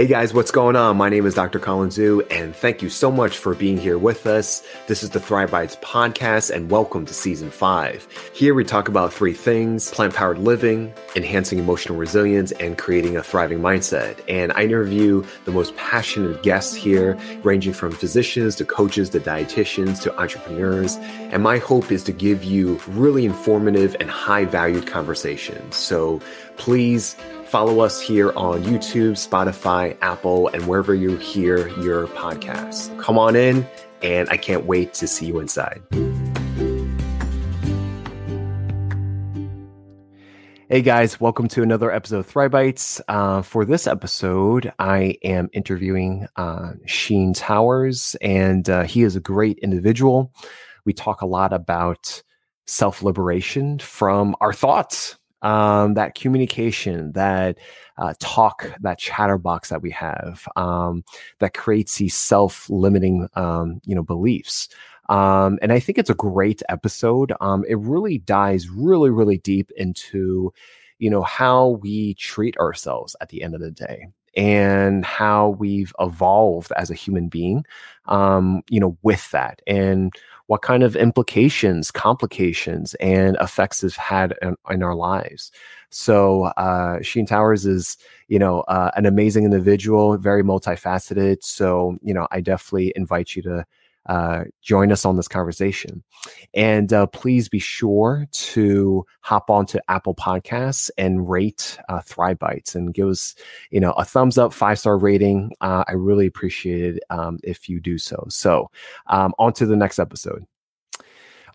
Hey guys, what's going on? My name is Dr. Colin Zhu, and thank you so much for being here with us. This is the Thrive Bites podcast, and welcome to season five. Here we talk about three things plant powered living, enhancing emotional resilience, and creating a thriving mindset. And I interview the most passionate guests here, ranging from physicians to coaches to dietitians to entrepreneurs. And my hope is to give you really informative and high valued conversations. So please Follow us here on YouTube, Spotify, Apple, and wherever you hear your podcasts. Come on in, and I can't wait to see you inside. Hey guys, welcome to another episode of Thrive Bites. Uh, for this episode, I am interviewing uh, Sheen Towers, and uh, he is a great individual. We talk a lot about self liberation from our thoughts, um, that communication, that uh, talk, that chatterbox that we have, um, that creates these self-limiting, um, you know, beliefs. Um, and I think it's a great episode. Um, it really dives really, really deep into, you know, how we treat ourselves at the end of the day and how we've evolved as a human being, um, you know, with that and what kind of implications, complications, and effects have had in, in our lives. So uh, Sheen Towers is, you know, uh, an amazing individual, very multifaceted. So you know, I definitely invite you to uh, join us on this conversation. And uh, please be sure to hop onto Apple Podcasts and rate uh, Thrive Bites and give us, you know, a thumbs up, five star rating. Uh, I really appreciate it um, if you do so. So, um, on to the next episode.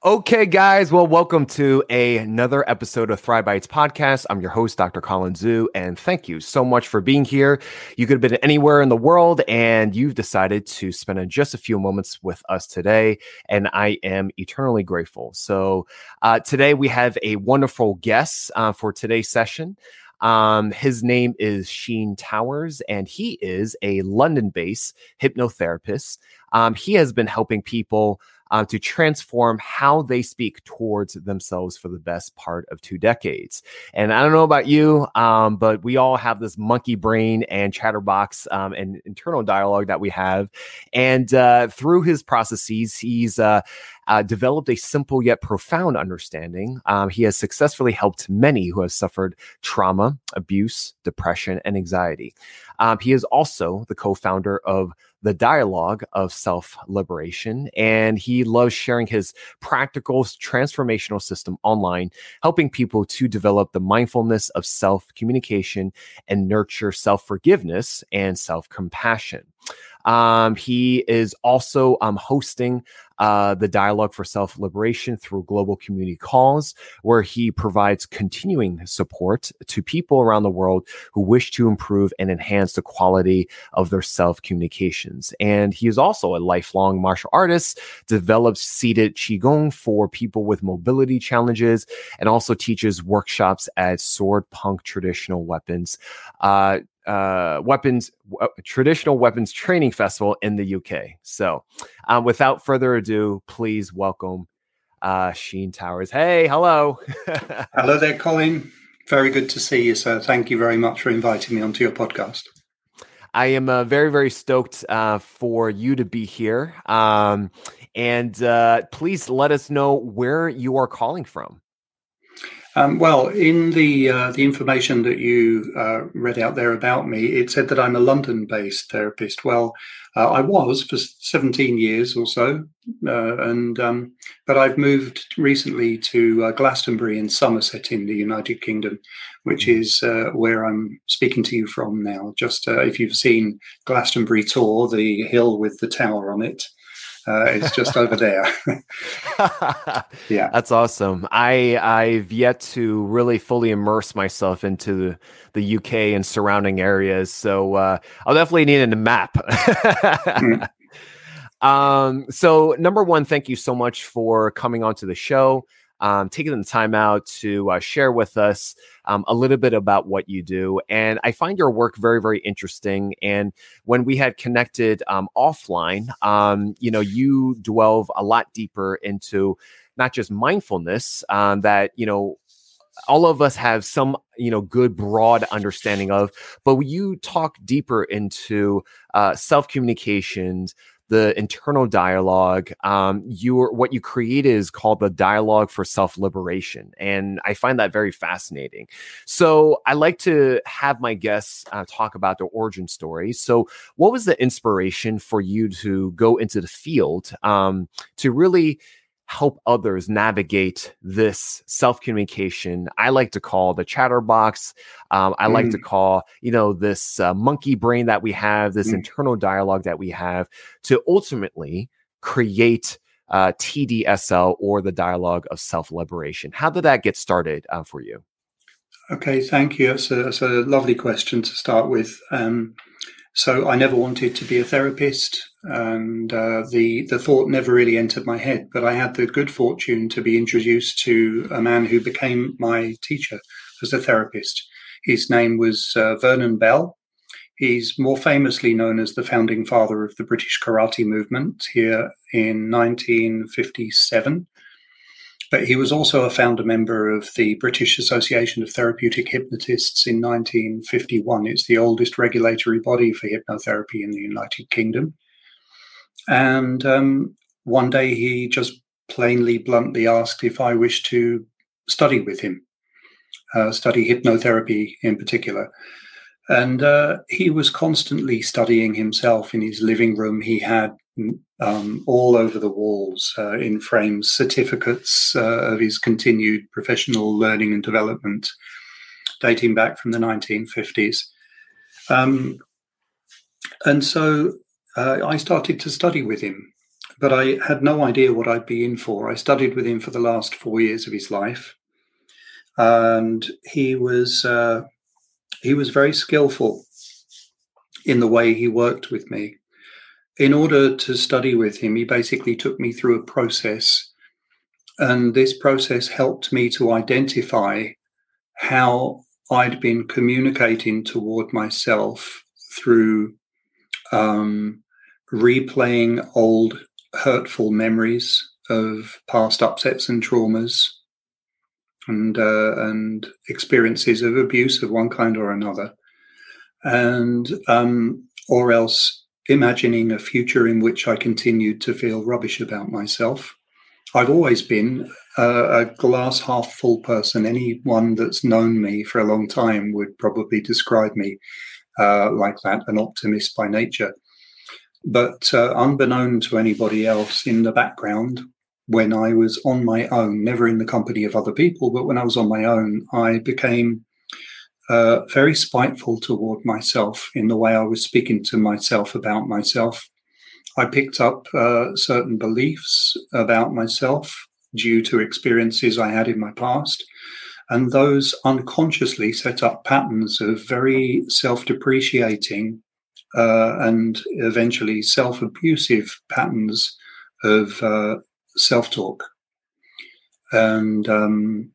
Okay, guys. Well, welcome to a, another episode of Thrive Bites podcast. I'm your host, Dr. Colin Zhu, and thank you so much for being here. You could have been anywhere in the world, and you've decided to spend just a few moments with us today, and I am eternally grateful. So, uh, today we have a wonderful guest uh, for today's session. Um, his name is Sheen Towers, and he is a London based hypnotherapist. Um, he has been helping people uh, to transform how they speak towards themselves for the best part of two decades. And I don't know about you, um, but we all have this monkey brain and chatterbox um, and internal dialogue that we have. And uh, through his processes, he's uh, uh, developed a simple yet profound understanding. Um, he has successfully helped many who have suffered trauma, abuse, depression, and anxiety. Um, he is also the co founder of the dialogue of self liberation. And he loves sharing his practical transformational system online, helping people to develop the mindfulness of self communication and nurture self forgiveness and self compassion. Um, he is also um, hosting uh, the Dialogue for Self Liberation through Global Community Calls, where he provides continuing support to people around the world who wish to improve and enhance the quality of their self communications. And he is also a lifelong martial artist, develops seated Qigong for people with mobility challenges, and also teaches workshops at Sword Punk Traditional Weapons. Uh, uh, weapons w- traditional weapons training festival in the UK. So, um, without further ado, please welcome uh, Sheen Towers. Hey, hello. hello there, Colin. Very good to see you, sir. Thank you very much for inviting me onto your podcast. I am uh, very, very stoked uh, for you to be here. Um, and uh, please let us know where you are calling from. Um, well, in the uh, the information that you uh, read out there about me, it said that I'm a London-based therapist. Well, uh, I was for 17 years or so, uh, and um, but I've moved recently to uh, Glastonbury in Somerset in the United Kingdom, which mm. is uh, where I'm speaking to you from now. Just if you've seen Glastonbury Tor, the hill with the tower on it. Uh, it's just over there. yeah, that's awesome. I I've yet to really fully immerse myself into the, the UK and surrounding areas, so uh, I'll definitely need a map. mm. Um, so number one, thank you so much for coming onto the show um, taking the time out to uh, share with us um, a little bit about what you do. And I find your work very, very interesting. And when we had connected um, offline, um, you know, you delve a lot deeper into not just mindfulness um, that, you know, all of us have some you know good broad understanding of but you talk deeper into uh, self communications the internal dialogue um, you what you created is called the dialogue for self liberation and i find that very fascinating. So i like to have my guests uh, talk about their origin story. So what was the inspiration for you to go into the field um, to really help others navigate this self communication. I like to call the chatterbox. Um, I mm. like to mm. call, you know, this uh, monkey brain that we have, this mm. internal dialogue that we have to ultimately create uh, TDSL or the dialogue of self liberation. How did that get started uh, for you? Okay, thank you. That's a, that's a lovely question to start with. Um, so I never wanted to be a therapist, and uh, the the thought never really entered my head. But I had the good fortune to be introduced to a man who became my teacher as a therapist. His name was uh, Vernon Bell. He's more famously known as the founding father of the British karate movement here in 1957. But he was also a founder member of the British Association of Therapeutic Hypnotists in 1951. It's the oldest regulatory body for hypnotherapy in the United Kingdom. And um, one day he just plainly, bluntly asked if I wished to study with him, uh, study hypnotherapy in particular. And uh, he was constantly studying himself in his living room. He had um, all over the walls uh, in frames certificates uh, of his continued professional learning and development dating back from the 1950s. Um, and so uh, I started to study with him, but I had no idea what I'd be in for. I studied with him for the last four years of his life, and he was uh, he was very skillful in the way he worked with me in order to study with him, he basically took me through a process. And this process helped me to identify how I'd been communicating toward myself through um, replaying old hurtful memories of past upsets and traumas and uh, and experiences of abuse of one kind or another, and um, or else imagining a future in which I continued to feel rubbish about myself. I've always been a glass half full person. Anyone that's known me for a long time would probably describe me uh, like that, an optimist by nature. But uh, unbeknown to anybody else in the background, when I was on my own, never in the company of other people, but when I was on my own, I became uh, very spiteful toward myself in the way I was speaking to myself about myself. I picked up uh, certain beliefs about myself due to experiences I had in my past. And those unconsciously set up patterns of very self depreciating uh, and eventually self abusive patterns of uh, self talk. And um,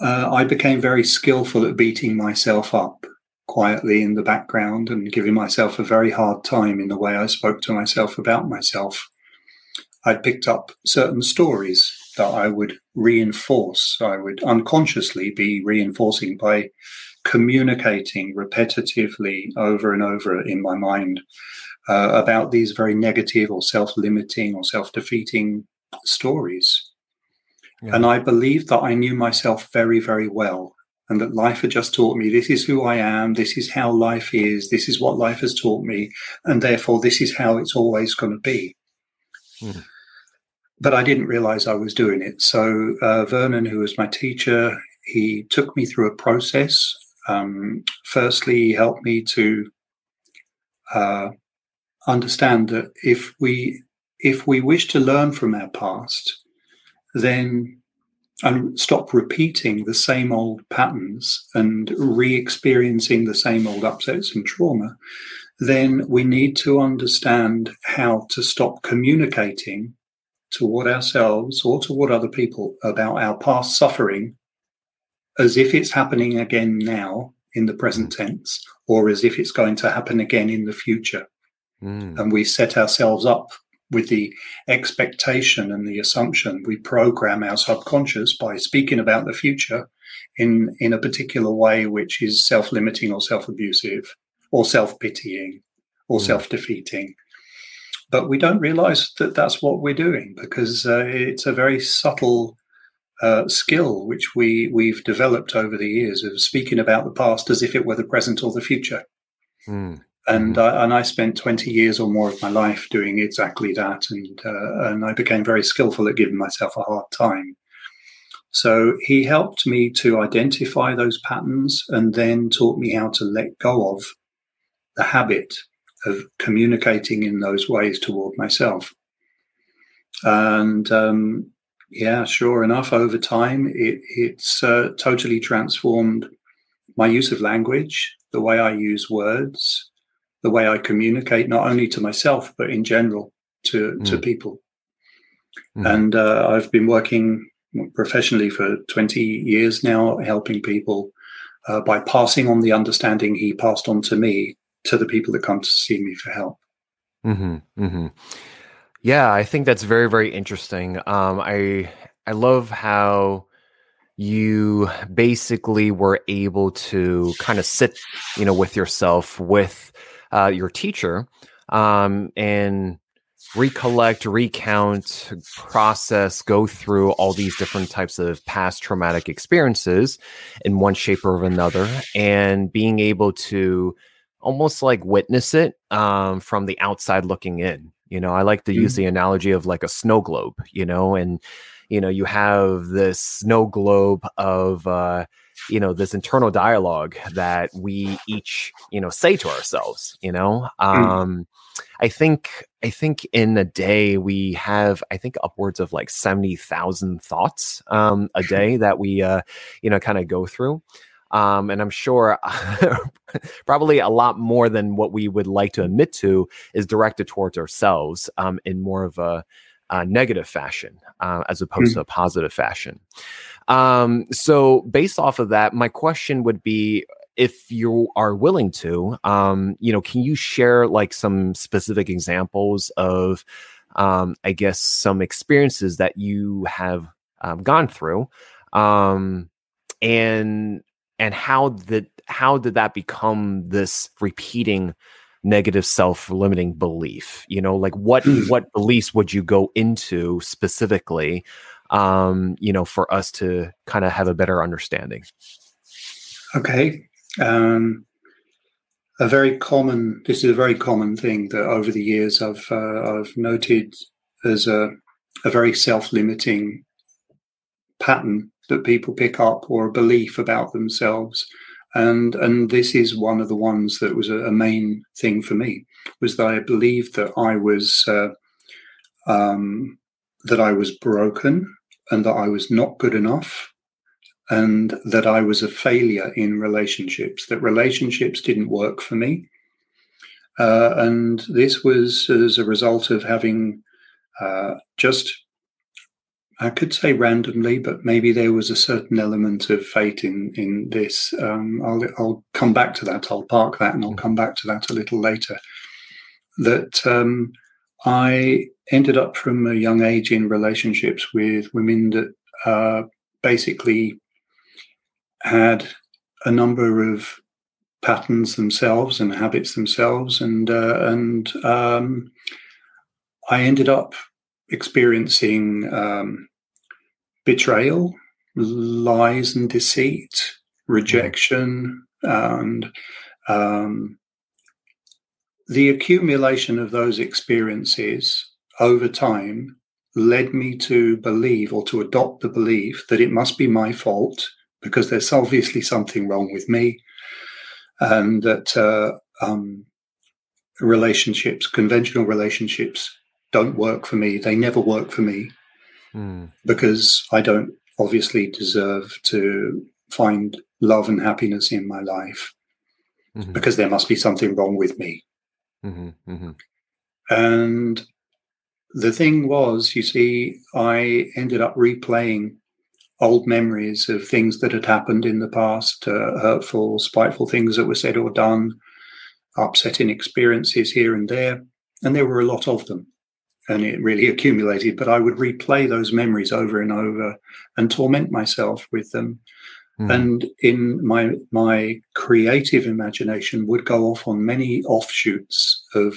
uh, I became very skillful at beating myself up quietly in the background and giving myself a very hard time in the way I spoke to myself about myself. I picked up certain stories that I would reinforce. I would unconsciously be reinforcing by communicating repetitively over and over in my mind uh, about these very negative or self limiting or self defeating stories. Yeah. And I believed that I knew myself very, very well and that life had just taught me this is who I am, this is how life is, this is what life has taught me, and therefore this is how it's always going to be. Mm. But I didn't realize I was doing it. So uh, Vernon, who was my teacher, he took me through a process. Um, firstly, he helped me to uh, understand that if we if we wish to learn from our past, then and stop repeating the same old patterns and re experiencing the same old upsets and trauma, then we need to understand how to stop communicating toward ourselves or toward other people about our past suffering as if it's happening again now in the present tense or as if it's going to happen again in the future. Mm. And we set ourselves up with the expectation and the assumption. We program our subconscious by speaking about the future in, in a particular way, which is self limiting or self abusive or self pitying or mm. self defeating. But we don't realize that that's what we're doing because uh, it's a very subtle uh, skill which we, we've developed over the years of speaking about the past as if it were the present or the future. Mm and mm. uh, and I spent twenty years or more of my life doing exactly that, and uh, and I became very skillful at giving myself a hard time. So he helped me to identify those patterns, and then taught me how to let go of the habit of communicating in those ways toward myself. And um, yeah, sure enough, over time, it, it's uh, totally transformed my use of language, the way I use words, the way I communicate, not only to myself, but in general to, mm. to people. Mm. And uh, I've been working professionally for 20 years now, helping people uh, by passing on the understanding he passed on to me to the people that come to see me for help. Mm-hmm, mm-hmm. Yeah, I think that's very, very interesting. Um, I I love how you basically were able to kind of sit, you know, with yourself with uh, your teacher um, and recollect, recount, process, go through all these different types of past traumatic experiences in one shape or another, and being able to almost like witness it um, from the outside looking in. You know, I like to mm-hmm. use the analogy of like a snow globe, you know, and you know, you have this snow globe of uh, you know this internal dialogue that we each you know say to ourselves you know hmm. um i think i think in a day we have i think upwards of like 70,000 thoughts um a day that we uh you know kind of go through um, and I'm sure probably a lot more than what we would like to admit to is directed towards ourselves um, in more of a, a negative fashion uh, as opposed mm. to a positive fashion. Um, so based off of that, my question would be if you are willing to, um, you know, can you share like some specific examples of, um, I guess, some experiences that you have um, gone through, um, and and how did how did that become this repeating negative self-limiting belief? You know, like what hmm. what beliefs would you go into specifically um, you know, for us to kind of have a better understanding? Okay. Um, a very common, this is a very common thing that over the years I've, uh, I've noted as a, a very self limiting pattern that people pick up or a belief about themselves. And, and this is one of the ones that was a, a main thing for me was that I believed that I was, uh, um, that I was broken and that I was not good enough and that I was a failure in relationships, that relationships didn't work for me. Uh, and this was as a result of having uh, just, I could say randomly, but maybe there was a certain element of fate in in this. Um, I'll, I'll come back to that. I'll park that and I'll come back to that a little later. That um, I ended up from a young age in relationships with women that uh, basically had a number of patterns themselves and habits themselves, and uh, and um, I ended up experiencing um, betrayal, lies and deceit, rejection, and um, the accumulation of those experiences over time led me to believe or to adopt the belief that it must be my fault because there's obviously something wrong with me and that uh, um, relationships, conventional relationships, don't work for me. They never work for me mm. because I don't obviously deserve to find love and happiness in my life mm-hmm. because there must be something wrong with me. Mm-hmm, mm-hmm. And the thing was, you see, I ended up replaying old memories of things that had happened in the past, uh, hurtful, spiteful things that were said or done, upsetting experiences here and there. And there were a lot of them. And it really accumulated. But I would replay those memories over and over and torment myself with them. Mm. And in my my creative imagination would go off on many offshoots of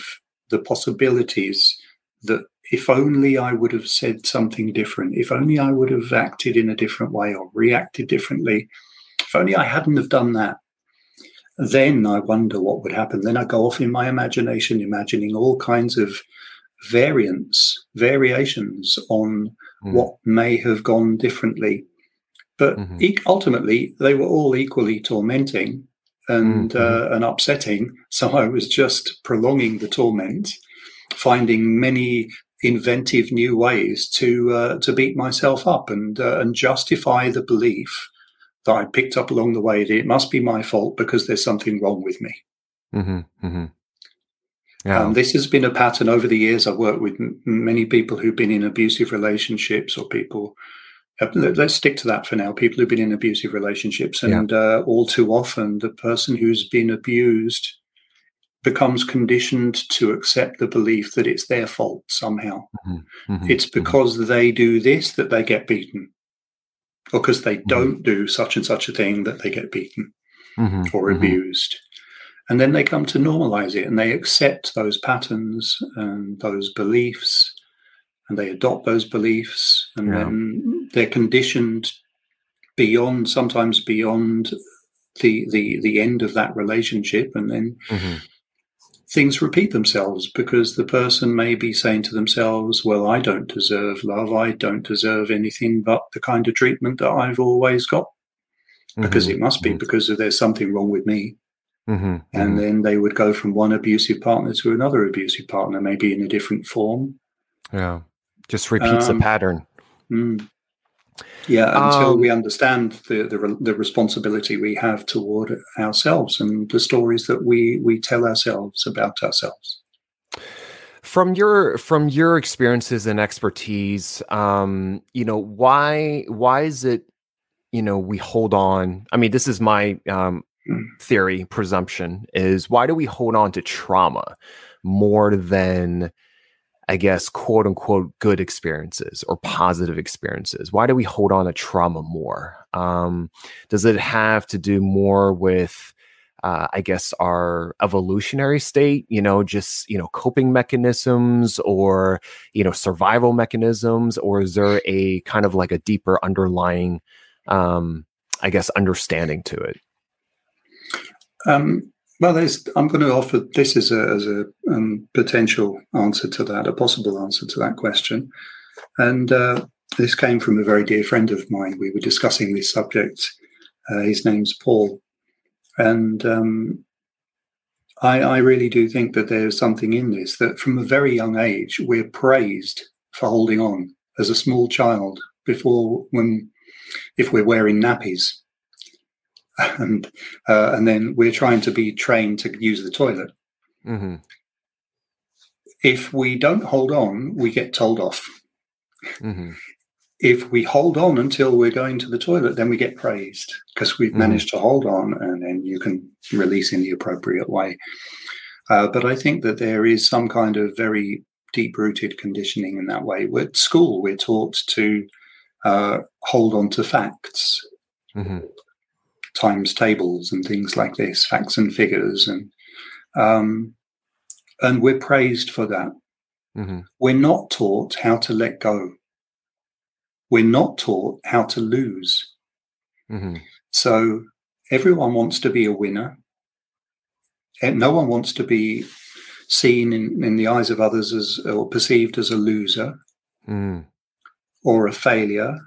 the possibilities that if only I would have said something different, if only I would have acted in a different way or reacted differently, if only I hadn't have done that, then I wonder what would happen. Then I go off in my imagination, imagining all kinds of variants, variations on mm. what may have gone differently. But mm-hmm. e- ultimately, they were all equally tormenting and mm-hmm. uh, and upsetting. So I was just prolonging the torment, finding many inventive new ways to uh, to beat myself up and uh, and justify the belief that I picked up along the way that it must be my fault because there's something wrong with me. Mm-hmm, mm-hmm. Yeah. Um, this has been a pattern over the years. I've worked with m- many people who've been in abusive relationships or people. Uh, let's stick to that for now. People who've been in abusive relationships, and yeah. uh, all too often, the person who's been abused becomes conditioned to accept the belief that it's their fault somehow. Mm-hmm. Mm-hmm. It's mm-hmm. because mm-hmm. they do this that they get beaten, or because they mm-hmm. don't do such and such a thing that they get beaten mm-hmm. or abused. And then they come to normalize it and they accept those patterns and those beliefs and they adopt those beliefs and yeah. then they're conditioned beyond sometimes beyond the the the end of that relationship and then mm-hmm things repeat themselves because the person may be saying to themselves, Well, I don't deserve love. I don't deserve anything but the kind of treatment that I've always got. Mm-hmm. Because it must be mm-hmm. because there's something wrong with me. Mm-hmm. And mm-hmm. then they would go from one abusive partner to another abusive partner, maybe in a different form. Yeah. Just repeats um, the pattern. Mm. Yeah, until um, we understand the, the, the responsibility we have toward ourselves and the stories that we we tell ourselves about ourselves. From your from your experiences and expertise, um, you know why why is it you know we hold on? I mean, this is my um. Theory presumption is why do we hold on to trauma more than I guess, quote unquote, good experiences or positive experiences? Why do we hold on to trauma more? Um, does it have to do more with, uh, I guess, our evolutionary state, you know, just, you know, coping mechanisms or, you know, survival mechanisms? Or is there a kind of like a deeper underlying, um, I guess, understanding to it? Um, well, I'm going to offer this as a, as a um, potential answer to that, a possible answer to that question. And uh, this came from a very dear friend of mine. We were discussing this subject. Uh, his name's Paul. And um, I, I really do think that there's something in this that from a very young age, we're praised for holding on as a small child before when if we're wearing nappies and uh, and then we're trying to be trained to use the toilet. Mm-hmm. If we don't hold on, we get told off. Mm-hmm. If we hold on until we're going to the toilet, then we get praised because we've mm-hmm. managed to hold on, and then you can release in the appropriate way. Uh, but I think that there is some kind of very deep rooted conditioning in that way. At school, we're taught to uh, hold on to facts. Mm-hmm times tables and things like this, facts and figures, and um, and we're praised for that. Mm-hmm. We're not taught how to let go. We're not taught how to lose. Mm-hmm. So everyone wants to be a winner. And no one wants to be seen in, in the eyes of others as or perceived as a loser mm. or a failure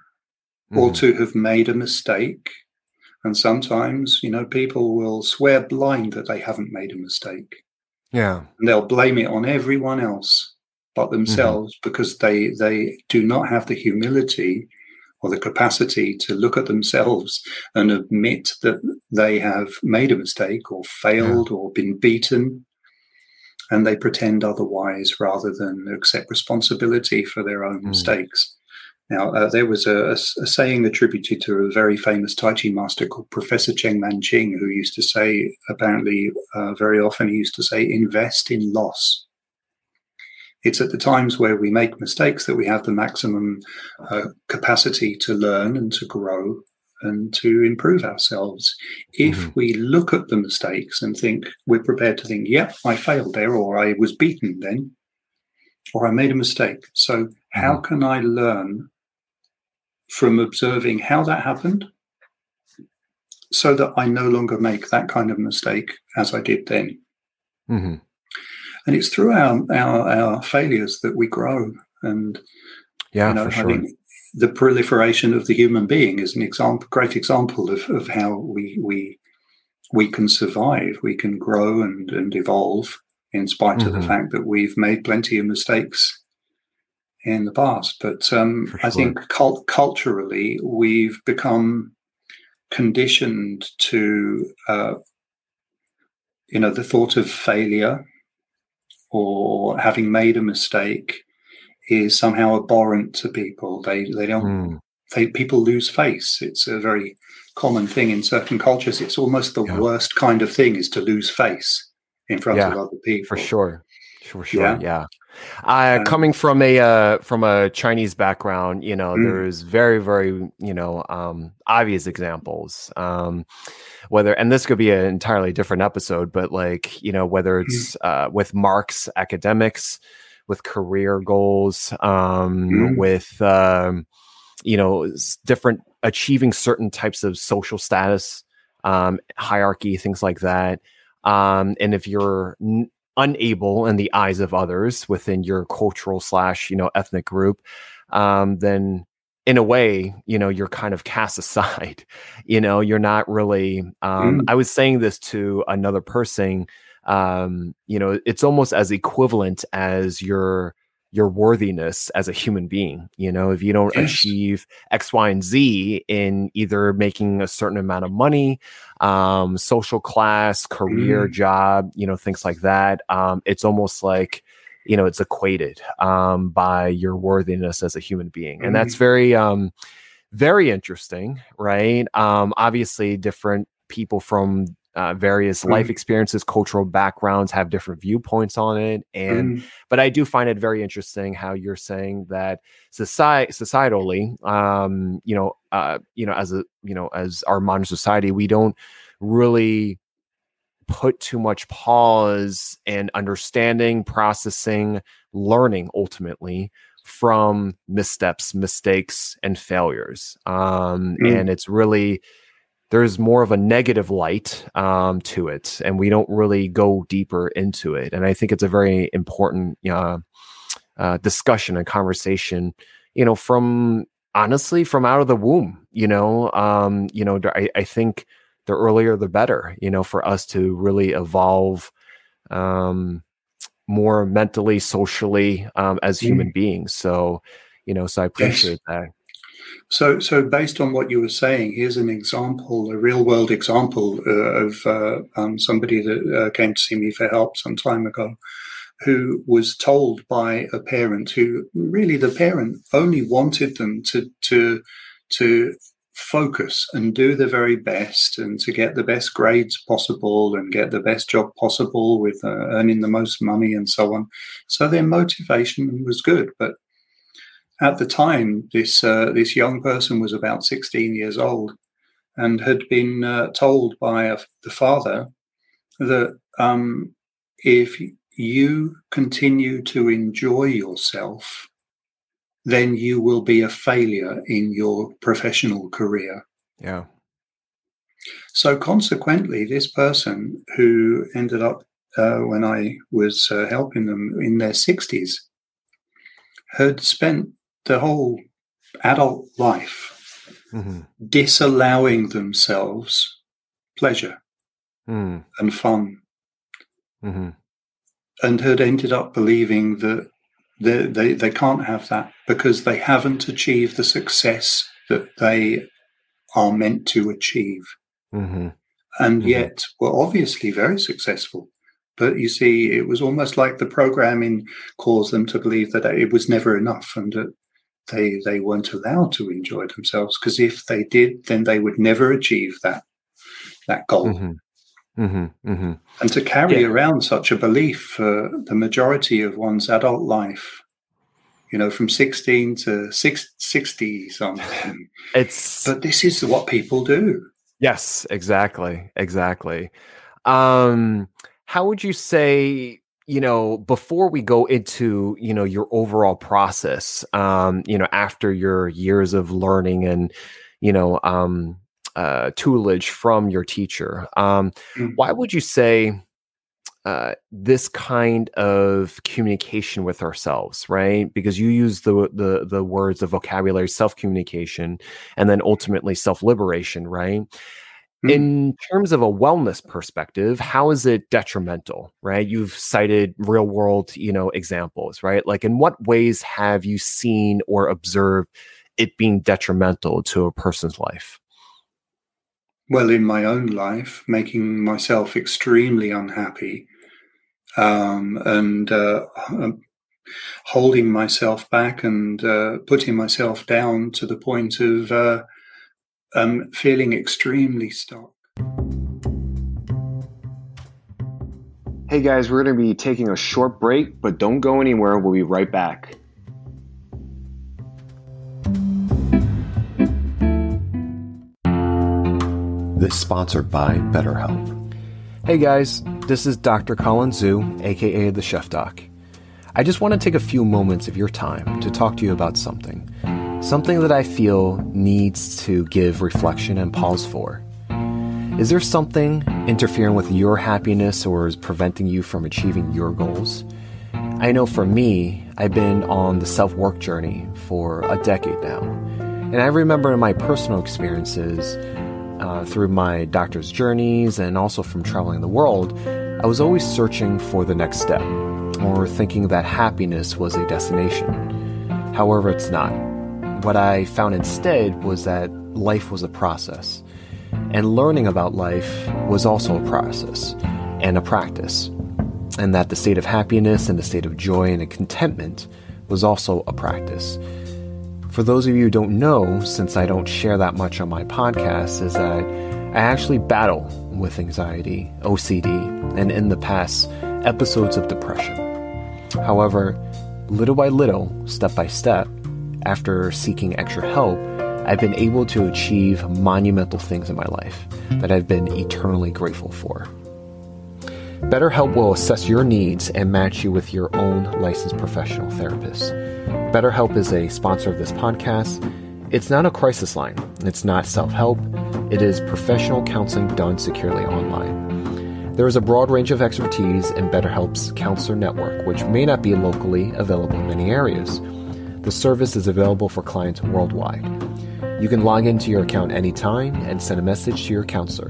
mm. or to have made a mistake and sometimes, you know, people will swear blind that they haven't made a mistake. Yeah. And they'll blame it on everyone else but mm-hmm. themselves mm-hmm. because they they do not have the humility or the capacity to look at themselves and admit that they have made a mistake or failed yeah. or been beaten and they pretend otherwise rather than accept responsibility for their own mm. mistakes now, uh, there was a, a, saying attributed to a very famous Tai Chi master called Professor Cheng Man Ching, who used to say, apparently, uh, very often, he used to say, invest in loss. It's at the times where we make mistakes that we have the maximum uh, capacity to learn and to grow and to improve ourselves. If mm-hmm. we look at the mistakes and think we're prepared to think, yep, I failed there, or I was beaten then, or I made a mistake. So, mm-hmm. how can I learn from observing how that happened so that I no longer make that kind of mistake as I did then? Mm-hmm. And it's through our, our, our failures that we grow. And yeah, you know, for sure the proliferation of the human being is an example, great example of, of how we we we can survive, we can grow and, and evolve in spite mm-hmm. of the mm-hmm. fact that we've made plenty of mistakes in the past. But um, sure. I think cult- culturally, we've become conditioned to, uh, you know, the thought of failure or having made a mistake is somehow abhorrent to people. They they don't mm. they people lose face. It's a very common thing in certain cultures. It's almost the yeah. worst kind of thing is to lose face in front yeah, of other people. For sure. For sure. Yeah. yeah. Uh, coming from a uh, from a Chinese background, you know, mm. there's very, very, you know, um, obvious examples. Um, whether and this could be an entirely different episode, but like, you know, whether hmm. it's uh, with marks academics, with career goals, um, mm. with um, you know different achieving certain types of social status, um, hierarchy, things like that. Um, and if you're n- unable in the eyes of others within your cultural slash you know ethnic group, um, then in a way, you know, you're kind of cast aside. You know, you're not really. Um, mm. I was saying this to another person um, you know, it's almost as equivalent as your your worthiness as a human being. You know, if you don't yes. achieve X, Y, and Z in either making a certain amount of money, um, social class, career, mm. job, you know, things like that, um, it's almost like you know it's equated um, by your worthiness as a human being, and mm. that's very um, very interesting, right? Um, obviously, different people from uh, various mm. life experiences, cultural backgrounds have different viewpoints on it. And, mm. but I do find it very interesting how you're saying that society, societally, um, you know, uh, you know, as a, you know, as our modern society, we don't really put too much pause and understanding, processing, learning ultimately from missteps, mistakes, and failures. Um, mm. And it's really, there's more of a negative light um, to it, and we don't really go deeper into it. And I think it's a very important uh, uh, discussion and conversation. You know, from honestly from out of the womb. You know, um, you know, I, I think the earlier the better. You know, for us to really evolve um, more mentally, socially um, as human mm. beings. So, you know, so I appreciate yes. that. So, so based on what you were saying, here's an example, a real world example uh, of uh, um, somebody that uh, came to see me for help some time ago, who was told by a parent who really the parent only wanted them to to to focus and do the very best and to get the best grades possible and get the best job possible with uh, earning the most money and so on. So their motivation was good, but at the time, this uh, this young person was about 16 years old and had been uh, told by a, the father that um, if you continue to enjoy yourself, then you will be a failure in your professional career. Yeah. So consequently, this person who ended up uh, when I was uh, helping them in their 60s had spent the whole adult life mm-hmm. disallowing themselves pleasure mm. and fun mm-hmm. and had ended up believing that they, they, they can't have that because they haven't achieved the success that they are meant to achieve. Mm-hmm. And mm-hmm. yet were obviously very successful. But you see, it was almost like the programming caused them to believe that it was never enough and that they they weren't allowed to enjoy themselves because if they did, then they would never achieve that that goal. Mm-hmm. Mm-hmm, mm-hmm. And to carry yeah. around such a belief for the majority of one's adult life, you know, from 16 to 60 something. It's but this is what people do. Yes, exactly. Exactly. Um, how would you say you know before we go into you know your overall process um you know after your years of learning and you know um uh, toolage from your teacher. Um, mm-hmm. Why would you say uh, this kind of communication with ourselves, right? Because you use the the the words of vocabulary, self communication, and then ultimately self liberation, right? Mm-hmm. In terms of a wellness perspective, how is it detrimental, right? You've cited real world, you know, examples, right? Like, in what ways have you seen or observed it being detrimental to a person's life? well, in my own life, making myself extremely unhappy um, and uh, um, holding myself back and uh, putting myself down to the point of uh, um, feeling extremely stuck. Hey guys, we're going to be taking a short break, but don't go anywhere. We'll be right back. This sponsored by BetterHelp. Hey guys, this is Dr. Colin Zhu, aka the Chef Doc. I just want to take a few moments of your time to talk to you about something. Something that I feel needs to give reflection and pause for. Is there something interfering with your happiness or is preventing you from achieving your goals? I know for me, I've been on the self work journey for a decade now. And I remember in my personal experiences, uh, through my doctor's journeys and also from traveling the world, I was always searching for the next step or thinking that happiness was a destination. However, it's not. What I found instead was that life was a process, and learning about life was also a process and a practice, and that the state of happiness and the state of joy and contentment was also a practice. For those of you who don't know, since I don't share that much on my podcast, is that I actually battle with anxiety, OCD, and in the past, episodes of depression. However, little by little, step by step, after seeking extra help, I've been able to achieve monumental things in my life that I've been eternally grateful for. BetterHelp will assess your needs and match you with your own licensed professional therapist. BetterHelp is a sponsor of this podcast. It's not a crisis line, it's not self help, it is professional counseling done securely online. There is a broad range of expertise in BetterHelp's counselor network, which may not be locally available in many areas. The service is available for clients worldwide. You can log into your account anytime and send a message to your counselor.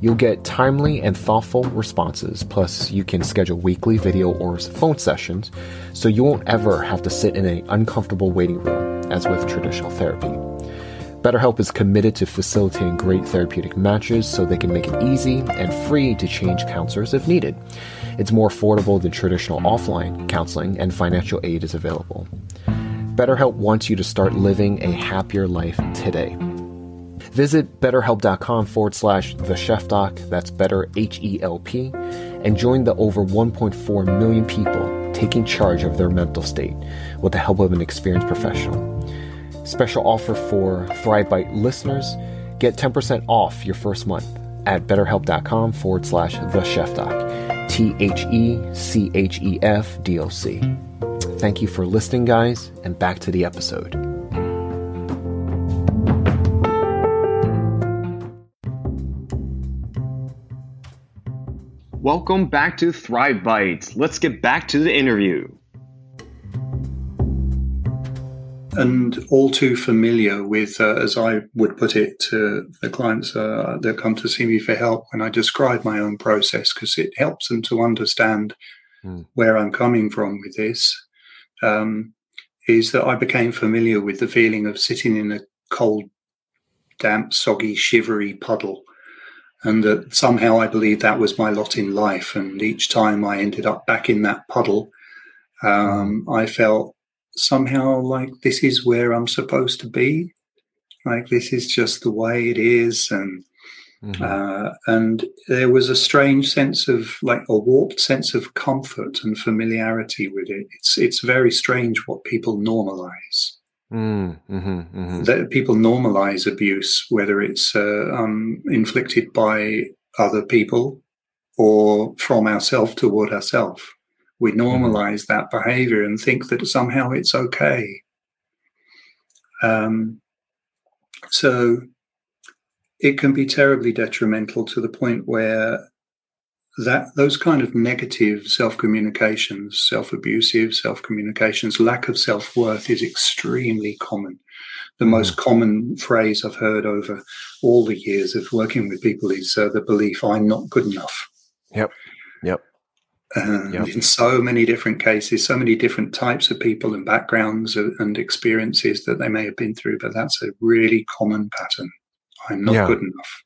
You'll get timely and thoughtful responses, plus, you can schedule weekly video or phone sessions so you won't ever have to sit in an uncomfortable waiting room as with traditional therapy. BetterHelp is committed to facilitating great therapeutic matches so they can make it easy and free to change counselors if needed. It's more affordable than traditional offline counseling, and financial aid is available. BetterHelp wants you to start living a happier life today. Visit betterhelp.com forward slash the chef doc, that's better H E L P, and join the over 1.4 million people taking charge of their mental state with the help of an experienced professional. Special offer for ThriveBite listeners get 10% off your first month at betterhelp.com forward slash the chef doc, T H E C H E F D O C. Thank you for listening, guys, and back to the episode. Welcome back to Thrive Bites. Let's get back to the interview. And all too familiar with, uh, as I would put it to the clients uh, that come to see me for help when I describe my own process, because it helps them to understand mm. where I'm coming from with this, um, is that I became familiar with the feeling of sitting in a cold, damp, soggy, shivery puddle and that somehow I believed that was my lot in life. And each time I ended up back in that puddle, um, I felt somehow like this is where I'm supposed to be. Like this is just the way it is, and Mm-hmm. Uh, and there was a strange sense of like a warped sense of comfort and familiarity with it. It's it's very strange what people normalize. Mm, hmm mm-hmm. That people normalize abuse, whether it's uh, um, inflicted by other people or from ourselves toward ourselves. We mm-hmm. normalize mm-hmm. that behavior and think that somehow it's okay. Um, so it can be terribly detrimental to the point where that those kind of negative self communications, self abusive self communications, lack of self worth is extremely common. The most mm. common phrase I've heard over all the years of working with people is uh, the belief I'm not good enough. Yep. Yep. And yep. in so many different cases, so many different types of people and backgrounds and experiences that they may have been through, but that's a really common pattern. I'm not yeah. good enough.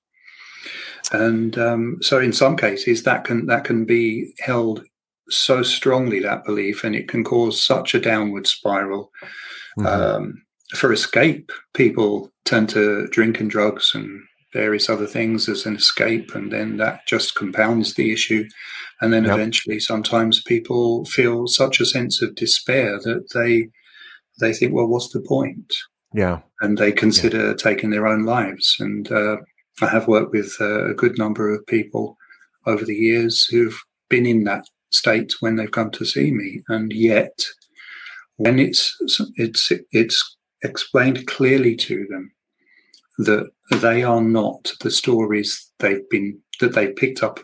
And um, so, in some cases, that can that can be held so strongly that belief, and it can cause such a downward spiral. Mm-hmm. Um, for escape, people tend to drink and drugs and various other things as an escape, and then that just compounds the issue. And then yep. eventually, sometimes people feel such a sense of despair that they they think, "Well, what's the point?" Yeah, and they consider yeah. taking their own lives. And uh, I have worked with uh, a good number of people over the years who've been in that state when they've come to see me, and yet when it's it's it's explained clearly to them that they are not the stories they've been that they picked up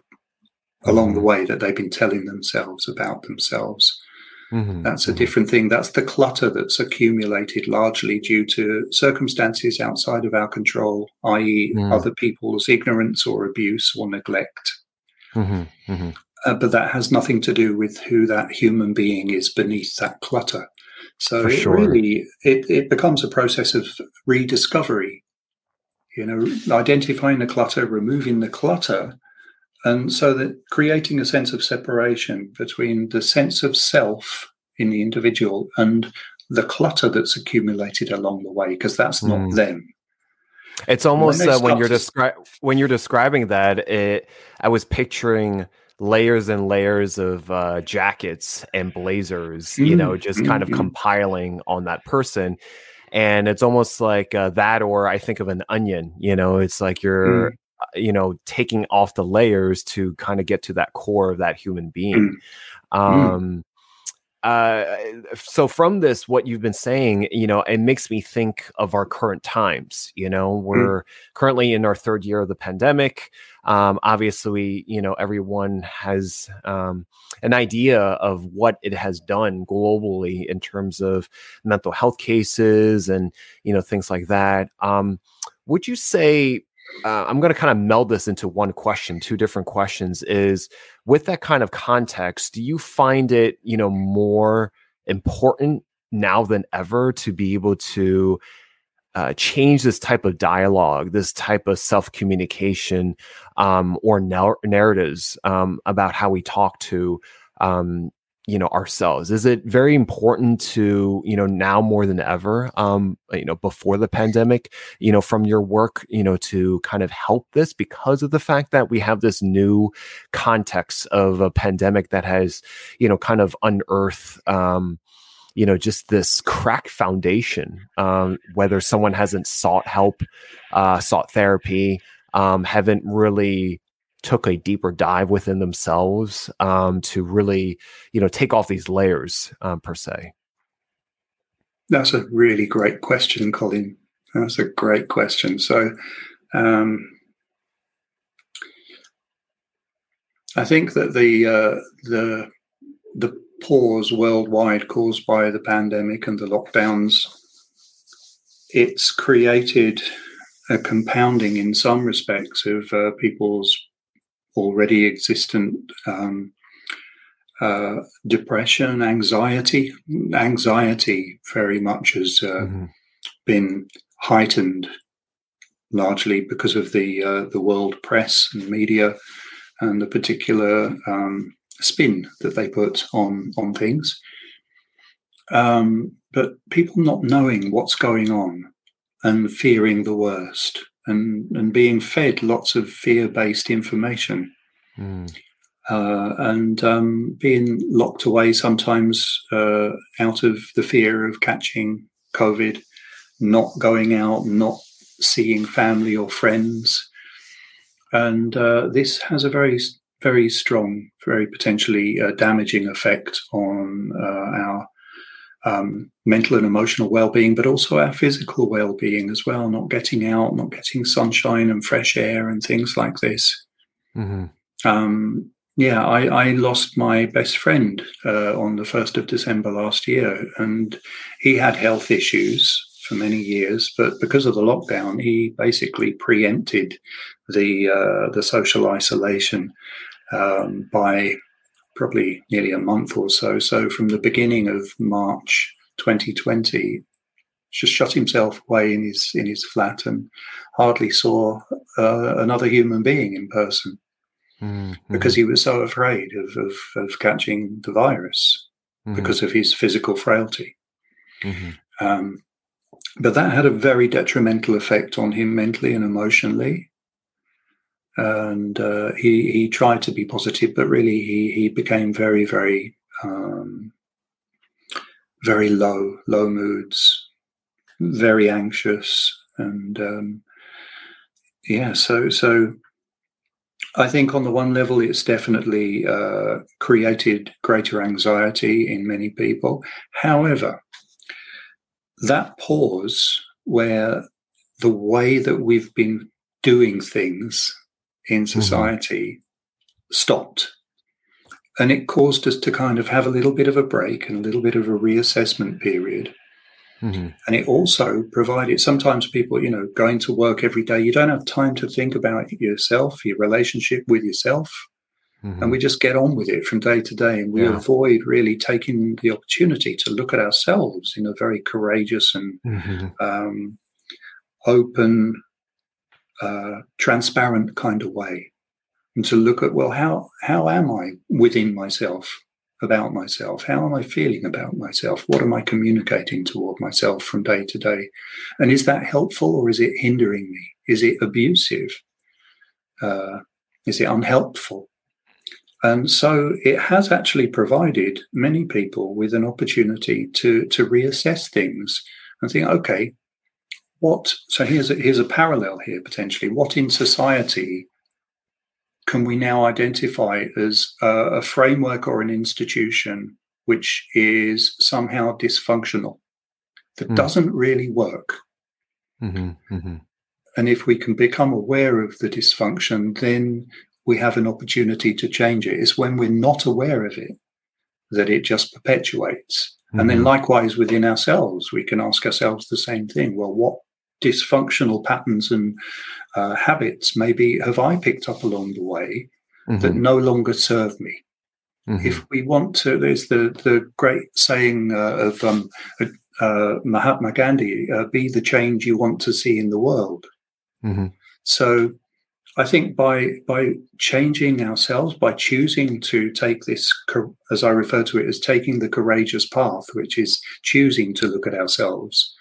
along the mm-hmm. way that they've been telling themselves about themselves Mm-hmm. That's a mm-hmm. different thing. That's the clutter that's accumulated largely due to circumstances outside of our control, i.e., mm-hmm. other people's ignorance or abuse or neglect. Mm-hmm. mm-hmm. Uh, but that has nothing to do with who that human being is beneath that clutter. So it really it, it becomes a process of rediscovery. You know, identifying the clutter, removing the clutter, and so that creating a sense of separation between the sense of self in the individual and the clutter that's accumulated along the way, because that's not mm. them. It's almost when, uh, when you're describing when you're describing that. It, I was picturing layers and layers of uh, jackets and blazers, mm. you know, just mm. kind of mm-hmm. compiling on that person. And it's almost like uh, that, or I think of an onion. You know, it's like you're mm you know taking off the layers to kind of get to that core of that human being mm. um uh so from this what you've been saying you know it makes me think of our current times you know mm. we're mm. currently in our third year of the pandemic um obviously you know everyone has um an idea of what it has done globally in terms of mental health cases and you know things like that um would you say uh, I'm going to kind of meld this into one question, two different questions. Is with that kind of context, do you find it, you know, more important now than ever to be able to uh, change this type of dialogue, this type of self communication, um, or narratives um, about how we talk to um, you know ourselves? Is it very important to you know now more than ever um you know before the pandemic you know from your work you know to kind of help this because of the fact that we have this new context of a pandemic that has you know kind of unearthed um you know just this crack foundation um whether someone hasn't sought help uh sought therapy um haven't really took a deeper dive within themselves um, to really, you know, take off these layers um, per se? That's a really great question, Colin. That's a great question. So, um, I think that the uh, the the pause worldwide caused by the pandemic and the lockdowns, it's created a compounding in some respects of uh, people's already existent um, uh, depression, anxiety. Anxiety very much has uh, mm-hmm. been heightened, largely because of the uh, the world press and media, and the particular um, spin that they put on on things. Um, but people not knowing what's going on and fearing the worst and, and being fed lots of fear based information. Mm. Uh, and um, being locked away sometimes uh, out of the fear of catching COVID, not going out, not seeing family or friends. And uh, this has a very, very strong, very potentially uh, damaging effect on uh, our um, mental and emotional well-being, but also our physical well-being as well. Not getting out, not getting sunshine and fresh air and things like this. Mm-hmm. Um, yeah, I, I, lost my best friend uh, on the first of December last year, and he had health issues for many years, but because of the lockdown, he basically preempted the uh, the social isolation um, by probably nearly a month or so. So from the beginning of March 2020, just shut himself away in his in his flat and hardly saw uh, another human being in person mm-hmm. because he was so afraid of, of, of catching the virus mm-hmm. because of his physical frailty. Mm-hmm. Um, but that had a very detrimental effect on him mentally and emotionally and uh, he he tried to be positive, but really he he became very very um, very low low moods, very anxious, and um, yeah. So so I think on the one level, it's definitely uh, created greater anxiety in many people. However, that pause where the way that we've been doing things in mm-hmm. society mm-hmm. stopped. And it caused us to kind of have a little bit of a break and a little bit of a reassessment period. Mm-hmm. And it also provided sometimes people, you know, going to work every day, you don't have time to think about yourself, your relationship with yourself. Mm-hmm. And we just get on with it from day to day. And we yeah. avoid really taking the opportunity to look at ourselves in a very courageous and mm-hmm. um, open, uh, transparent kind of way, and to look at well, how how am I within myself about myself? How am I feeling about myself? What am I communicating toward myself from day to day? And is that helpful or is it hindering me? Is it abusive? Uh, is it unhelpful? And so it has actually provided many people with an opportunity to to reassess things and think, okay, what so here's a, here's a parallel here potentially what in society can we now identify as a, a framework or an institution which is somehow dysfunctional that mm. doesn't really work mm-hmm, mm-hmm. and if we can become aware of the dysfunction then we have an opportunity to change it it's when we're not aware of it that it just perpetuates and then mm-hmm. likewise within ourselves we can ask ourselves the same thing well what dysfunctional patterns and uh, habits maybe have I picked up along the way mm-hmm. that no longer serve me. Mm-hmm. If we want to, there's the the great saying uh, of um, uh, Mahatma Gandhi: uh, "Be the change you want to see in the world." Mm-hmm. So, I think by by changing ourselves, by choosing to take this, as I refer to it, as taking the courageous path, which is choosing to look at ourselves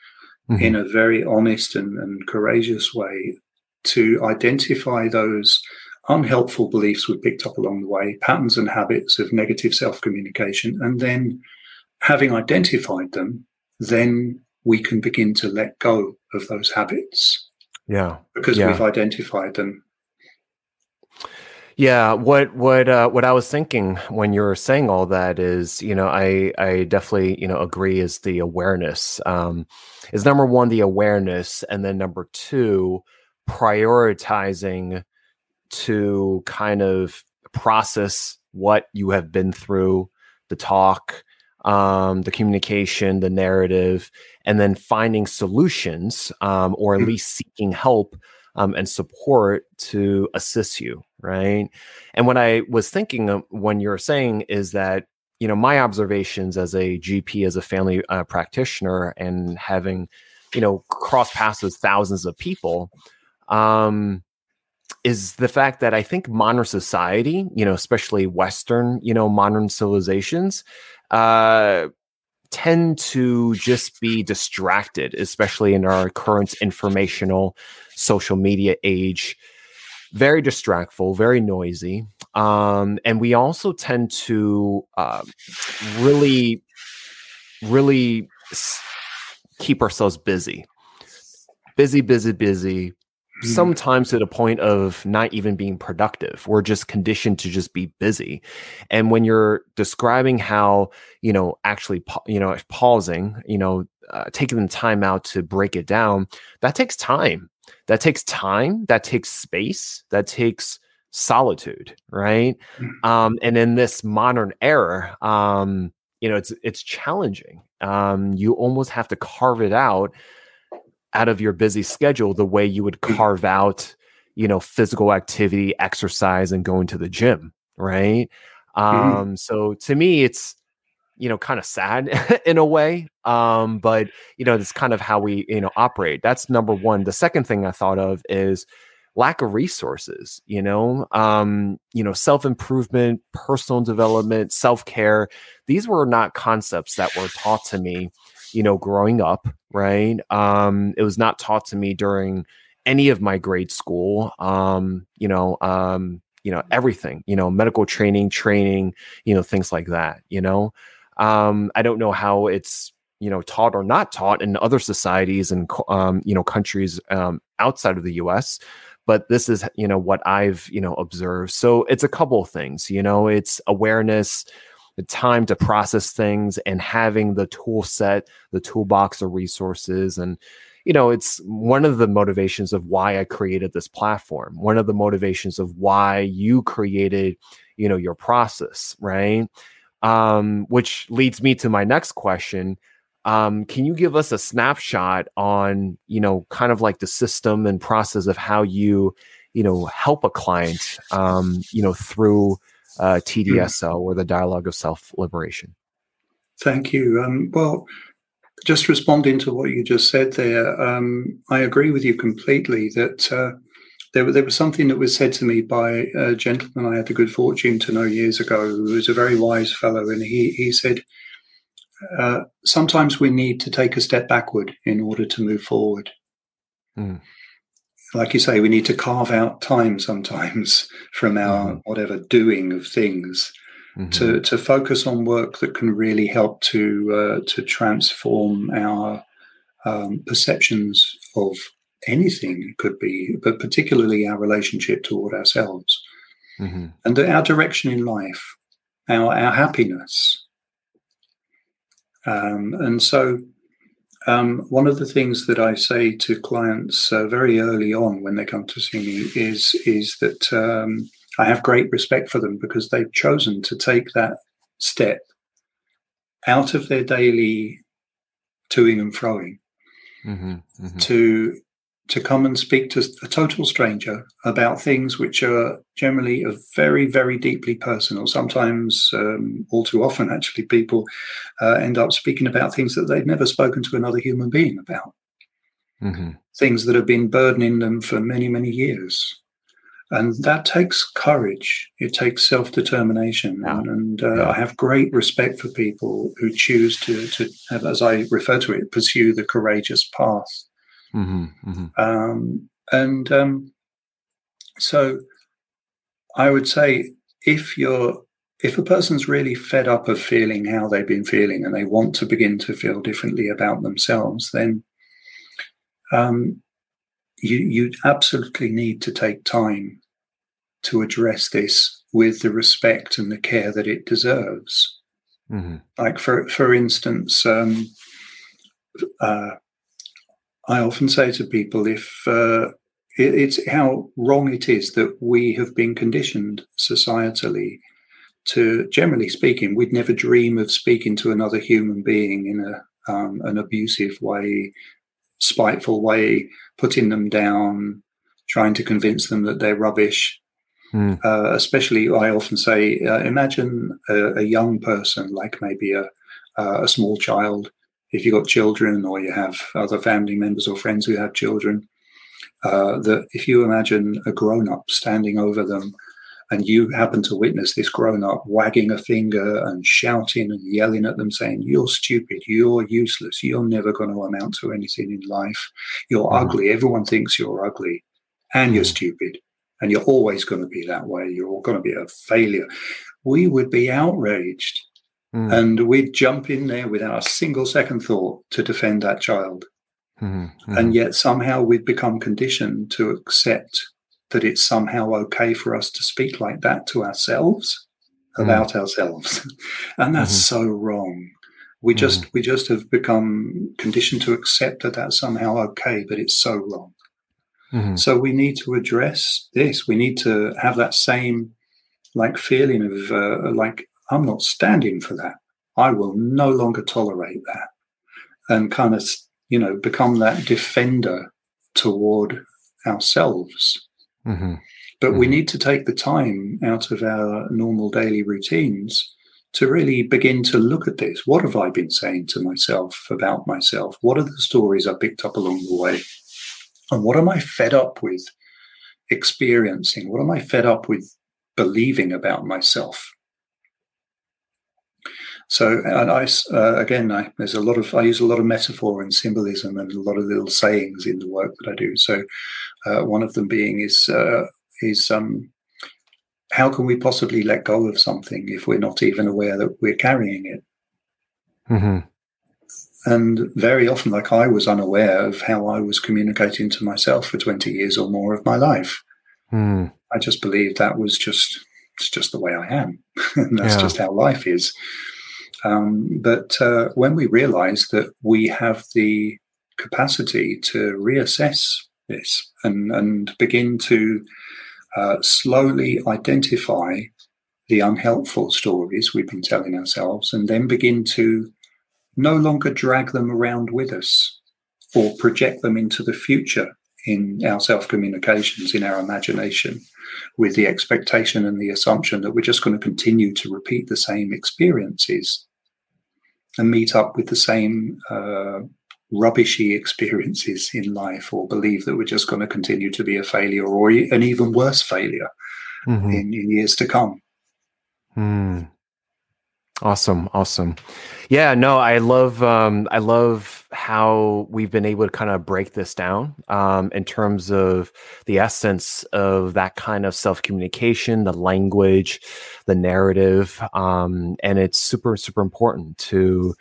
mm-hmm. in a very honest and, and courageous way to identify those unhelpful beliefs we picked up along the way, patterns and habits of negative self communication, and then having identified them, then we can begin to let go of those habits. Yeah. Because yeah. we've identified them. Yeah, what what uh, what I was thinking when you were saying all that is, you know, I I definitely you know agree is the awareness. Um, is number one the awareness, and then number two prioritizing to kind of process what you have been through, the talk, um, the communication, the narrative, and then finding solutions um, or at mm. least seeking help um, and support to assist you, right? And what I was thinking when you're saying is that you know my observations as a GP, as a family uh, practitioner, and having you know cross paths with thousands of people, um, is the fact that I think modern society, you know, especially Western, you know, modern civilizations, uh, tend to just be distracted, especially in our current informational social media age. Very distractful, very noisy. Um, and we also tend to uh, really, really keep ourselves busy. Busy, busy, busy, Mm-hmm. sometimes to the point of not even being productive. We're just conditioned to just be busy. And when you're describing how, you know, actually, you know, pausing, you know, uh, taking the time out to break it down, that takes time. That takes time. That takes space. That takes solitude, right? Mm-hmm. Um, and in this modern era, um, you know, it's it's challenging. Um, you almost have to carve it out out of your busy schedule the way you would mm. carve out you know physical activity exercise and going to the gym right mm-hmm. um so to me it's you know kind of sad in a way um but you know that's kind of how we you know operate that's number one the second thing i thought of is lack of resources you know um you know self improvement personal development self care these were not concepts that were taught to me you know, growing up, right? Um, it was not taught to me during any of my grade school. Um, you know, um, you know, everything, you know, medical training, training, you know, things like that, you know. Um, I don't know how it's you know taught or not taught in other societies and um, you know countries um, outside of the U.S. But this is you know what I've you know observed. So it's a couple things. You know, it's awareness, the time to process things and having the tool set, the toolbox of resources. And, you know, it's one of the motivations of why I created this platform, one of the motivations of why you created, you know, your process, right? Um, which leads me to my next question. Um, can you give us a snapshot on, you know, kind of like the system and process of how you, you know, help a client, um, you know, through uh, TDSL or the dialogue of self liberation. Thank you. Um, well, just responding to what you just said there, um, I agree with you completely that uh, there, there was something that was said to me by a gentleman I had the good fortune to know years ago who was a very wise fellow. And he, he said, uh, Sometimes we need to take a step backward in order to move forward. Mm like you say, we need to carve out time sometimes from our mm-hmm. whatever doing of things mm-hmm. to to focus on work that can really help to uh, to transform our um, perceptions of anything. It could be, but particularly our relationship toward ourselves mm-hmm. and our direction in life, our our happiness. Um, and so um, one of the things that I say to clients uh, very early on when they come to see me is is that um, I have great respect for them because they've chosen to take that step out of their daily toing and froing mm-hmm, mm-hmm. to to come and speak to a total stranger about things which are generally very, very deeply personal. Sometimes, um, all too often, actually, people uh, end up speaking about things that they've never spoken to another human being about. Mm-hmm. Things that have been burdening them for many, many years. And that takes courage. It takes self determination. Yeah. And, uh, yeah. I have great respect for people who choose to, to have, as I refer to it, pursue the courageous path. Mm-hmm, mm-hmm. Um, and um, so I would say if you're if a person's really fed up of feeling how they've been feeling and they want to begin to feel differently about themselves, then um, you you absolutely need to take time to address this with the respect and the care that it deserves. Mm-hmm. Like for for instance, um, uh, I often say to people if uh, it, it's how wrong it is that we have been conditioned societally to, generally speaking, we'd never dream of speaking to another human being in a um, an abusive way, spiteful way, putting them down, trying to convince them that they're rubbish. Mm. Uh, especially, I often say, uh, imagine a, a, young person, like maybe a, a small child, if you've got children or you have other family members or friends who have children, uh, that if you imagine a grown up standing over them and you happen to witness this grown up wagging a finger and shouting and yelling at them, saying, You're stupid, you're useless, you're never going to amount to anything in life, you're mm. ugly, everyone thinks you're ugly, and mm. you're stupid, and you're always going to be that way, you're going to be a failure. We would be outraged. Mm. And we'd jump in there without a single second thought to defend that child. Mm-hmm. And yet somehow we've become conditioned to accept that it's somehow okay for us to speak like that to ourselves mm. about mm. ourselves and that's mm-hmm. so wrong we just mm. we just have become conditioned to accept that that's somehow okay but it's so wrong mm-hmm. so we need to address this we need to have that same like feeling of uh, like i'm not standing for that i will no longer tolerate that and kind of you know become that defender toward ourselves Mm-hmm. But mm-hmm. we need to take the time out of our normal daily routines to really begin to look at this. What have I been saying to myself about myself? What are the stories I picked up along the way? And what am I fed up with experiencing? What am I fed up with believing about myself? So, and I uh, again, I, there's a lot of I use a lot of metaphor and symbolism and a lot of little sayings in the work that I do. So, uh, one of them being is uh, is um, how can we possibly let go of something if we're not even aware that we're carrying it? Mm-hmm. And very often, like I was unaware of how I was communicating to myself for 20 years or more of my life. Mm. I just believed that was just it's just the way I am, and that's yeah. just how life is. Um, but uh, when we realize that we have the capacity to reassess this and, and begin to uh, slowly identify the unhelpful stories we've been telling ourselves and then begin to no longer drag them around with us or project them into the future in our self communications, in our imagination, with the expectation and the assumption that we're just going to continue to repeat the same experiences and meet up with the same uh, rubbishy experiences in life or believe that we're just going to continue to be a failure or an even worse failure mm-hmm. in, in, years to come. Mm. Awesome, awesome. Yeah, no, I love um I love how we've been able to kind of break this down um in terms of the essence of that kind of self-communication, the language, the narrative. Um and it's super super important to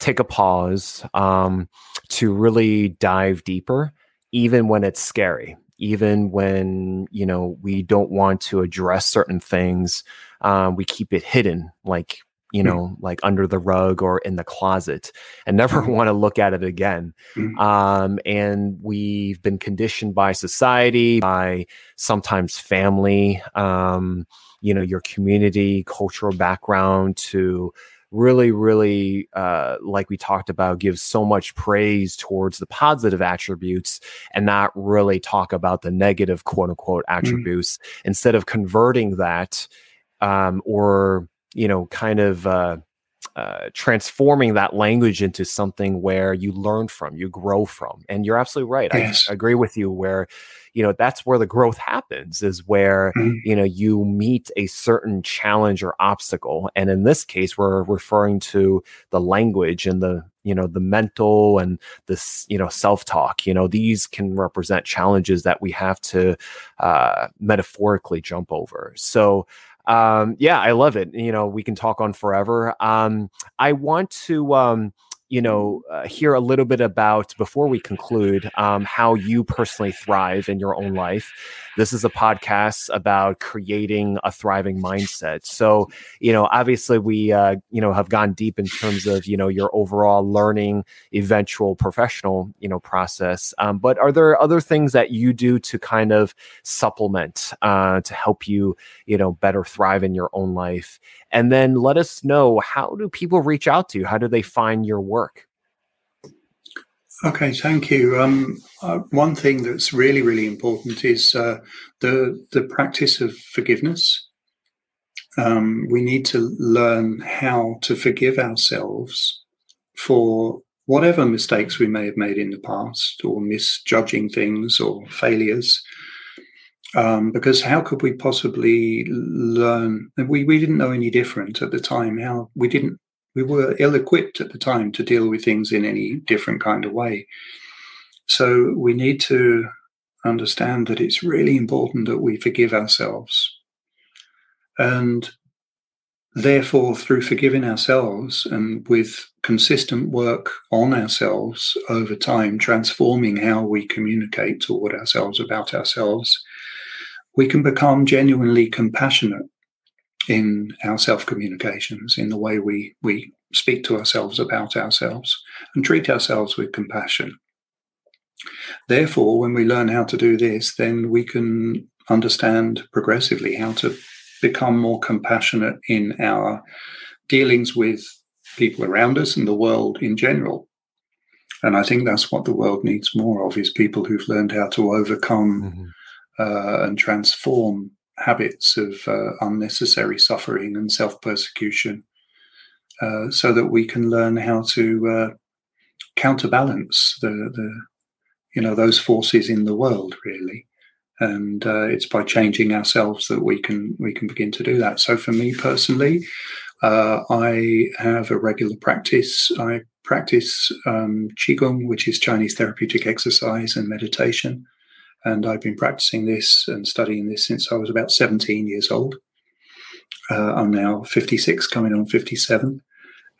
take a pause, um, to really dive deeper, even when it's scary, even when you know we don't want to address certain things. Um, we keep it hidden, like you hmm. know, mm. like under the rug or in the closet, and never mm. want to look at it again. Mm. Um, and we've been conditioned by society, by sometimes family, um, you know, your community, cultural background to really, really, uh, like we talked about, give so much praise towards the positive attributes and not really talk about the negative, quote unquote, mm. attributes mm. instead of converting that um, or, you know, kind of. Uh, uh, transforming that language into something where you learn from, you grow from. And you're absolutely right. Yes. I agree with you where you know that's where the growth happens is where mm-hmm. you know you meet a certain challenge or obstacle and in this case we're referring to the language and the you know the mental and this you know self-talk you know these can represent challenges that we have to uh, metaphorically jump over so um, yeah i love it you know we can talk on forever. Um, i want to um, you know, uh, hear a little bit about before we conclude um, how you personally thrive in your own life. This is a podcast about creating a thriving mindset. So, you know, obviously we, uh, you know, have gone deep in terms of, you know, your overall learning, eventual professional, you know, process. Um, but are there other things that you do to kind of supplement uh, to help you, you know, better thrive in your own life? And then let us know how do people reach out to you? How do they find your work? Okay, thank you. Um, uh, one thing that's really, really important is uh, the the practice of forgiveness. Um, we need to learn how to forgive ourselves for whatever mistakes we may have made in the past, or misjudging things, or failures. Um, because how could we possibly learn? We we didn't know any different at the time. How we didn't we were ill equipped at the time to deal with things in any different kind of way. So we need to understand that it's really important that we forgive ourselves. And therefore, through forgiving ourselves and with consistent work on ourselves over time, transforming how we communicate toward ourselves about ourselves, we can become genuinely compassionate in our self communications, in the way we, we speak to ourselves about ourselves, and treat ourselves with compassion. Therefore, when we learn how to do this, then we can understand progressively how to become more compassionate in our dealings with people around us and the world in general. And I think that's what the world needs more of is people who've learned how to overcome mm-hmm. Uh, and transform habits of uh, unnecessary suffering and self persecution uh, so that we can learn how to uh, counterbalance the, the, you know, those forces in the world, really. And uh, it's by changing ourselves that we can we can begin to do that. So, for me personally, uh, I have a regular practice. I practice um, qigong, which is Chinese therapeutic exercise and meditation and I've been practicing this and studying this since I was about 17 years old. Uh, I'm now 56, coming on 57,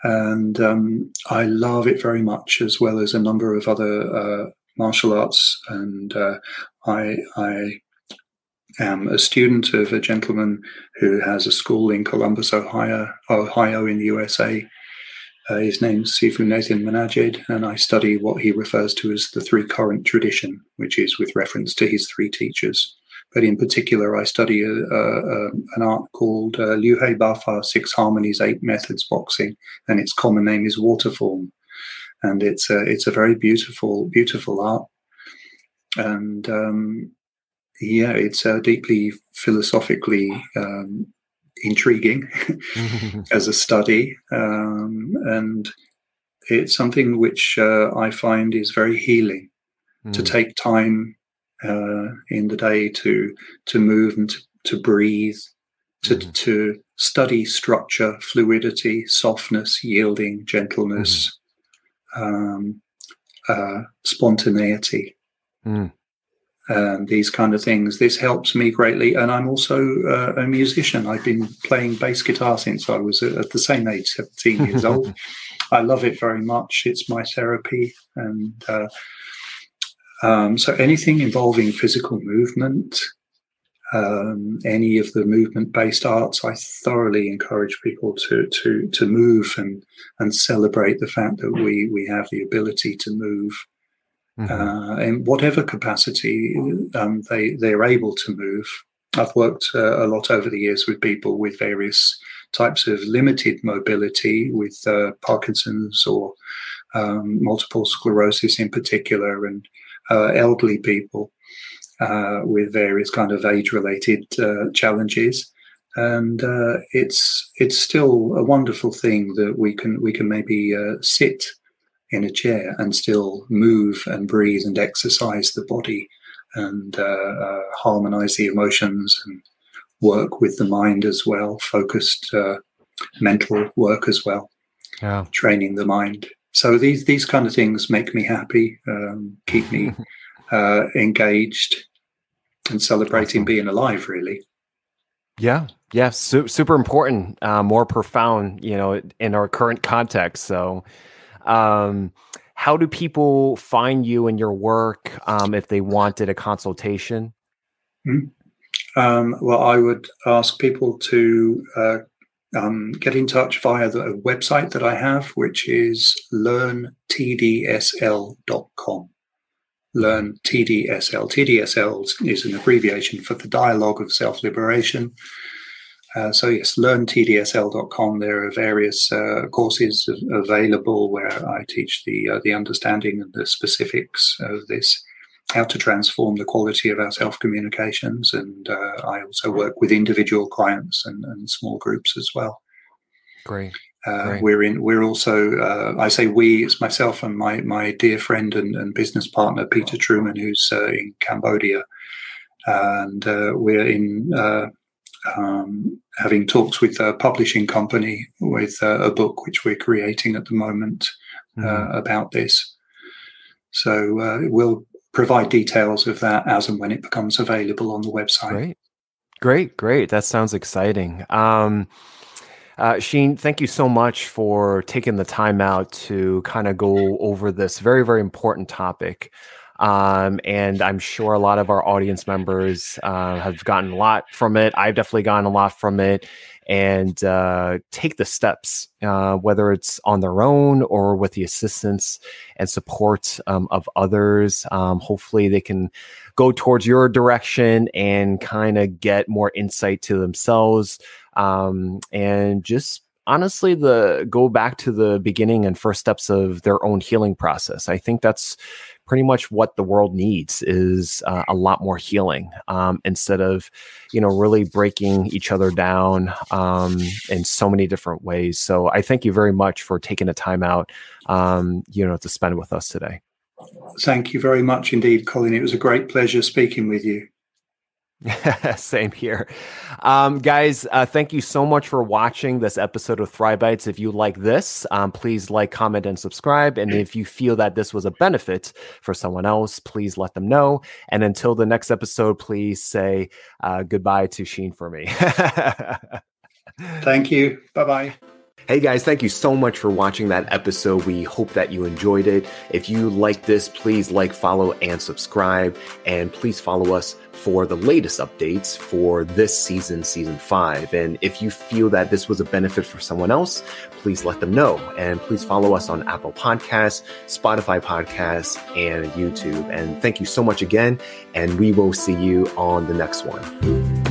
and um, I love it very much, as well as a number of other uh, martial arts. And uh, I, I am a student of a gentleman who has a school in Columbus, Ohio, Ohio in the USA, uh, his name's Sifu Nathan Menajid, and I study what he refers to as the three current tradition, which is with reference to his three teachers. But in particular, I study a, a, a, an art called uh, Liu He Bafa Six Harmonies, Eight Methods Boxing, and its common name is Waterform. And it's a, it's a very beautiful, beautiful art. And um, yeah, it's uh, deeply philosophically um, intriguing as a study, um, and it's something which uh, I find is very healing mm. to take time uh, in the day to to move and to, to breathe, to mm. to study structure, fluidity, softness, yielding, gentleness, mm. um, uh, spontaneity. Mm um, these kind of things. This helps me greatly. And I'm also uh, a musician. I've been playing bass guitar since I was at the same age, 17 years old. I love it very much. It's my therapy. And uh, um, so anything involving physical movement, um, any of the movement-based arts, I thoroughly encourage people to to to move and and celebrate the fact that we we have the ability to move mm-hmm. uh, in whatever capacity um, they they're able to move. I've worked uh, a lot over the years with people with various types of limited mobility, with uh, Parkinson's or um, multiple sclerosis in particular, and elderly people uh, with various kind of age-related uh, challenges and uh, it's it's still a wonderful thing that we can we can maybe sit in a chair and still move and breathe and exercise the body and uh, uh, harmonize the emotions and work with the mind as well, focused uh, mental work as well, yeah. training the mind. So these these kind of things make me happy, um, keep me uh, engaged, and celebrating being alive. Really. Yeah, yeah, su- super important, uh, more profound, you know, in our current context. So, um, how do people find you and your work um, if they wanted a consultation? Mm-hmm. Um, well, I would ask people to uh, um, get in touch via the website that I have, which is learntdsl.com. Learn TDSL. TDSL is an abbreviation for the Dialogue of Self Liberation. Uh, so yes, learntdsl.com. There are various uh, courses available where I teach the uh, the understanding and the specifics of this, how to transform the quality of our self communications, and uh, I also work with individual clients and, and small groups as well. Great. Uh, Great. We're in. We're also. Uh, I say we. It's myself and my my dear friend and, and business partner Peter Truman, who's in Cambodia and uh, we're in uh, um, having talks with a publishing company with uh, a book which we're creating at the moment mm-hmm. about this. So we'll provide details of that as and when it becomes available on the website. Great, great, great. That sounds exciting. Um, uh, Sheen, thank you so much for taking the time out to kind of go over this very, very important topic. Um, and I'm sure a lot of our audience members uh, have gotten a lot from it. I've definitely gotten a lot from it. And uh, take the steps, uh, whether it's on their own or with the assistance and support um, of others. Um, hopefully, they can go towards your direction and kind of get more insight to themselves um, and just honestly the go back to the beginning and first steps of their own healing process i think that's pretty much what the world needs is uh, a lot more healing um, instead of you know really breaking each other down um, in so many different ways. So i thank you very much for taking the time out um, you know to spend with us today. Thank you very much indeed colin it was a great pleasure speaking with you Same here. Um, guys, uh, thank you so much for watching this episode of Thrive Bites. If you like this, um, please like, comment, and subscribe. And if you feel that this was a benefit for someone else, please let them know. And until the next episode, please say uh, goodbye to Sheen for me. thank you. Bye bye. Hey guys, thank you so much for watching that episode. We hope that you enjoyed it. If you like this, please like, follow, and subscribe. And please follow us for the latest updates for this season, season five. And if you feel that this was a benefit for someone else, please let them know. And please follow us on Apple Podcasts, Spotify Podcasts, and YouTube. And thank you so much again. And we will see you on the next one.